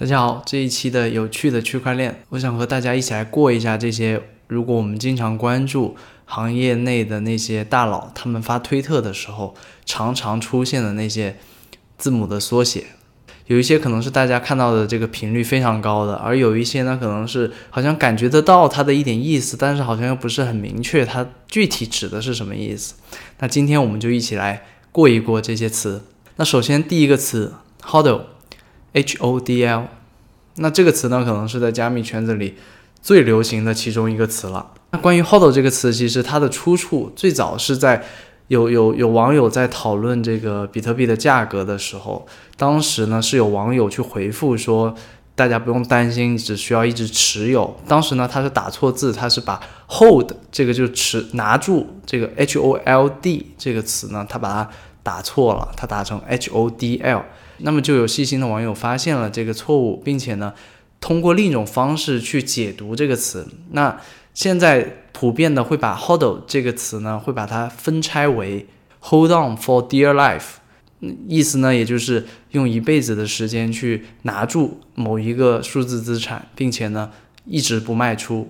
大家好，这一期的有趣的区块链，我想和大家一起来过一下这些。如果我们经常关注行业内的那些大佬，他们发推特的时候，常常出现的那些字母的缩写，有一些可能是大家看到的这个频率非常高的，而有一些呢，可能是好像感觉得到它的一点意思，但是好像又不是很明确，它具体指的是什么意思。那今天我们就一起来过一过这些词。那首先第一个词，hodl。H O D L，那这个词呢，可能是在加密圈子里最流行的其中一个词了。那关于 Hold 这个词，其实它的出处最早是在有有有网友在讨论这个比特币的价格的时候，当时呢是有网友去回复说，大家不用担心，只需要一直持有。当时呢他是打错字，他是把 hold 这个就持拿住这个 H O L D 这个词呢，他把它打错了，他打成 H O D L。那么就有细心的网友发现了这个错误，并且呢，通过另一种方式去解读这个词。那现在普遍的会把 hodl 这个词呢，会把它分拆为 hold on for dear life，意思呢，也就是用一辈子的时间去拿住某一个数字资产，并且呢，一直不卖出。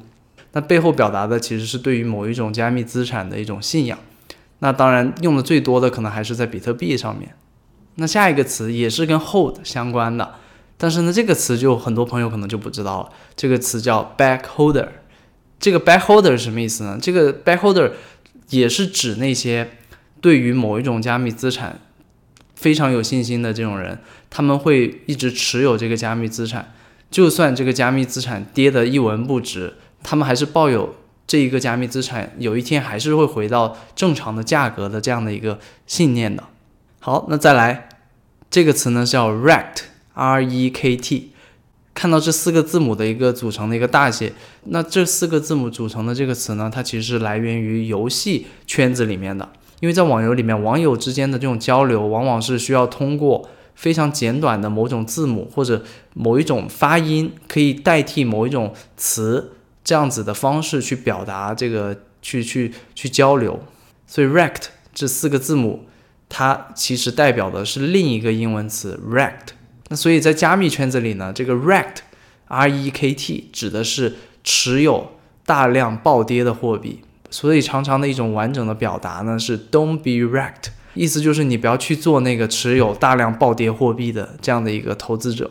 那背后表达的其实是对于某一种加密资产的一种信仰。那当然用的最多的可能还是在比特币上面。那下一个词也是跟 hold 相关的，但是呢，这个词就很多朋友可能就不知道了。这个词叫 backholder。这个 backholder 是什么意思呢？这个 backholder 也是指那些对于某一种加密资产非常有信心的这种人，他们会一直持有这个加密资产，就算这个加密资产跌得一文不值，他们还是抱有这一个加密资产有一天还是会回到正常的价格的这样的一个信念的。好，那再来，这个词呢叫 rect，r e k t，看到这四个字母的一个组成的一个大写，那这四个字母组成的这个词呢，它其实是来源于游戏圈子里面的，因为在网游里面，网友之间的这种交流，往往是需要通过非常简短的某种字母或者某一种发音，可以代替某一种词这样子的方式去表达这个，去去去交流，所以 rect 这四个字母。它其实代表的是另一个英文词 rect，那所以在加密圈子里呢，这个 rect，r e k t 指的是持有大量暴跌的货币，所以常常的一种完整的表达呢是 don't be rect，意思就是你不要去做那个持有大量暴跌货币的这样的一个投资者。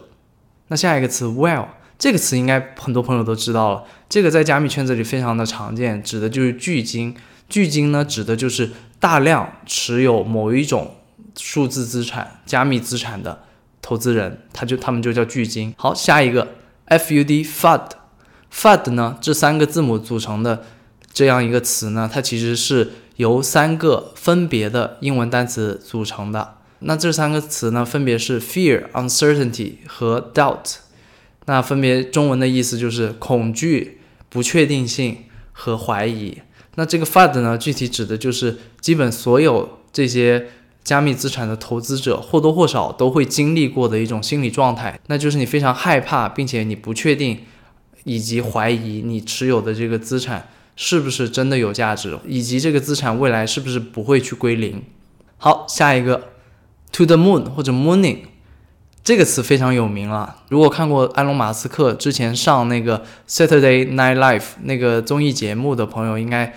那下一个词 well，这个词应该很多朋友都知道了，这个在加密圈子里非常的常见，指的就是巨鲸。巨鲸呢，指的就是大量持有某一种数字资产、加密资产的投资人，他就他们就叫巨鲸。好，下一个 F U D FUD，FUD 呢这三个字母组成的这样一个词呢，它其实是由三个分别的英文单词组成的。那这三个词呢，分别是 Fear、Uncertainty 和 Doubt。那分别中文的意思就是恐惧、不确定性和怀疑。那这个 FUD 呢，具体指的就是基本所有这些加密资产的投资者或多或少都会经历过的一种心理状态，那就是你非常害怕，并且你不确定以及怀疑你持有的这个资产是不是真的有价值，以及这个资产未来是不是不会去归零。好，下一个 To the Moon 或者 Mooning。这个词非常有名了。如果看过埃隆·马斯克之前上那个 Saturday Night Live 那个综艺节目的朋友，应该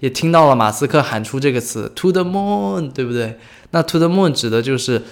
也听到了马斯克喊出这个词 “to the moon”，对不对？那 “to the moon” 指的就是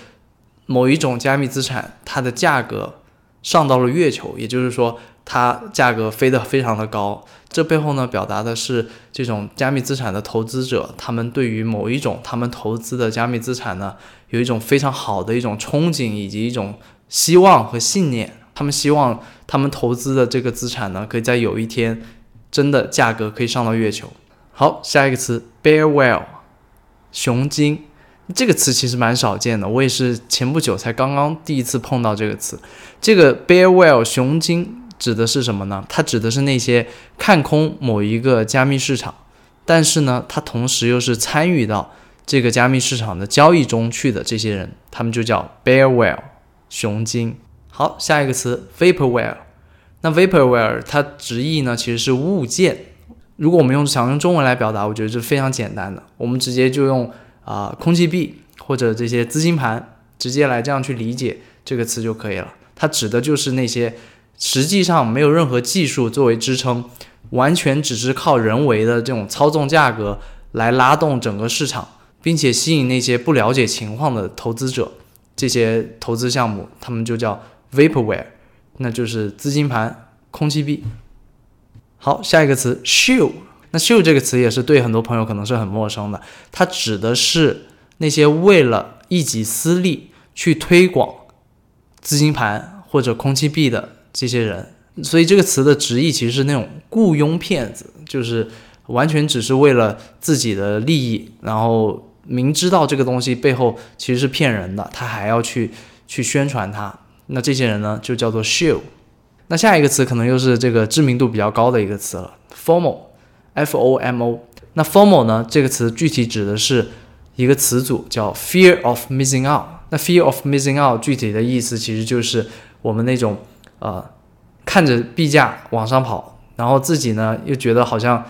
某一种加密资产，它的价格上到了月球，也就是说，它价格飞得非常的高。这背后呢，表达的是这种加密资产的投资者，他们对于某一种他们投资的加密资产呢，有一种非常好的一种憧憬以及一种希望和信念。他们希望他们投资的这个资产呢，可以在有一天真的价格可以上到月球。好，下一个词 bear whale，熊精。这个词其实蛮少见的，我也是前不久才刚刚第一次碰到这个词。这个 bear whale 熊精。指的是什么呢？它指的是那些看空某一个加密市场，但是呢，它同时又是参与到这个加密市场的交易中去的这些人，他们就叫 bear whale 熊精。好，下一个词 vapor whale。那 vapor whale 它直译呢其实是物件。如果我们用想用中文来表达，我觉得是非常简单的，我们直接就用啊空气币或者这些资金盘直接来这样去理解这个词就可以了。它指的就是那些实际上没有任何技术作为支撑，完全只是靠人为的这种操纵价格来拉动整个市场，并且吸引那些不了解情况的投资者。这些投资项目，他们就叫 vaporware，那就是资金盘、空气币。好，下一个词 shill，那 shill 这个词也是对很多朋友可能是很陌生的，它指的是那些为了一己私利去推广资金盘或者空气币的这些人。所以这个词的直译其实是那种雇佣骗子，就是完全只是为了自己的利益，然后。明知道这个东西背后其实是骗人的，他还要去去宣传它。那这些人呢，就叫做 shill。那下一个词可能又是这个知名度比较高的一个词了，formal，f o m o。那 formal 呢，这个词具体指的是一个词组叫 fear of missing out。那 fear of missing out 具体的意思其实就是我们那种呃看着币价往上跑，然后自己呢又觉得好像。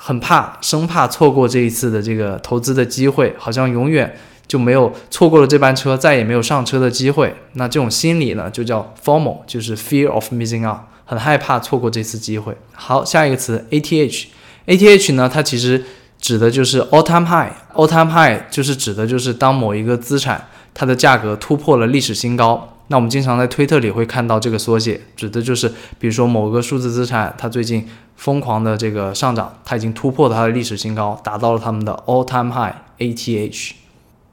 很怕，生怕错过这一次的这个投资的机会，好像永远就没有错过了这班车，再也没有上车的机会。那这种心理呢，就叫 formal，就是 fear of missing out，很害怕错过这次机会。好，下一个词 ATH，ATH 呢，它其实指的就是 all time high，all time high 就是指的就是当某一个资产它的价格突破了历史新高。那我们经常在推特里会看到这个缩写，指的就是比如说某个数字资产，它最近疯狂的这个上涨，它已经突破了它的历史新高，达到了他们的 all time high ATH。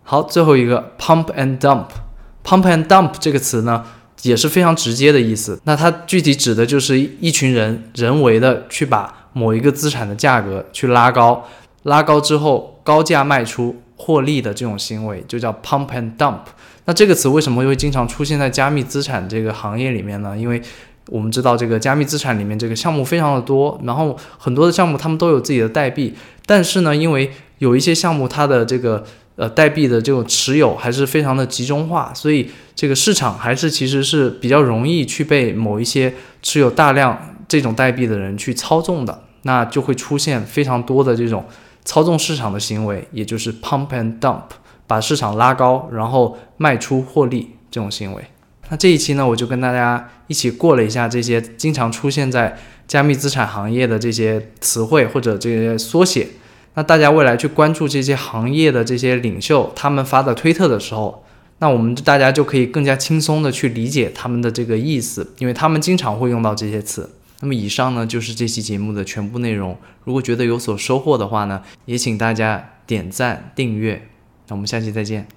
好，最后一个 pump and dump，pump and dump 这个词呢也是非常直接的意思，那它具体指的就是一群人人为的去把某一个资产的价格去拉高，拉高之后高价卖出获利的这种行为，就叫 pump and dump。那这个词为什么会经常出现在加密资产这个行业里面呢？因为我们知道这个加密资产里面这个项目非常的多，然后很多的项目他们都有自己的代币，但是呢，因为有一些项目它的这个呃代币的这种持有还是非常的集中化，所以这个市场还是其实是比较容易去被某一些持有大量这种代币的人去操纵的，那就会出现非常多的这种操纵市场的行为，也就是 pump and dump。把市场拉高，然后卖出获利这种行为。那这一期呢，我就跟大家一起过了一下这些经常出现在加密资产行业的这些词汇或者这些缩写。那大家未来去关注这些行业的这些领袖他们发的推特的时候，那我们大家就可以更加轻松的去理解他们的这个意思，因为他们经常会用到这些词。那么以上呢就是这期节目的全部内容。如果觉得有所收获的话呢，也请大家点赞订阅。那我们下期再见。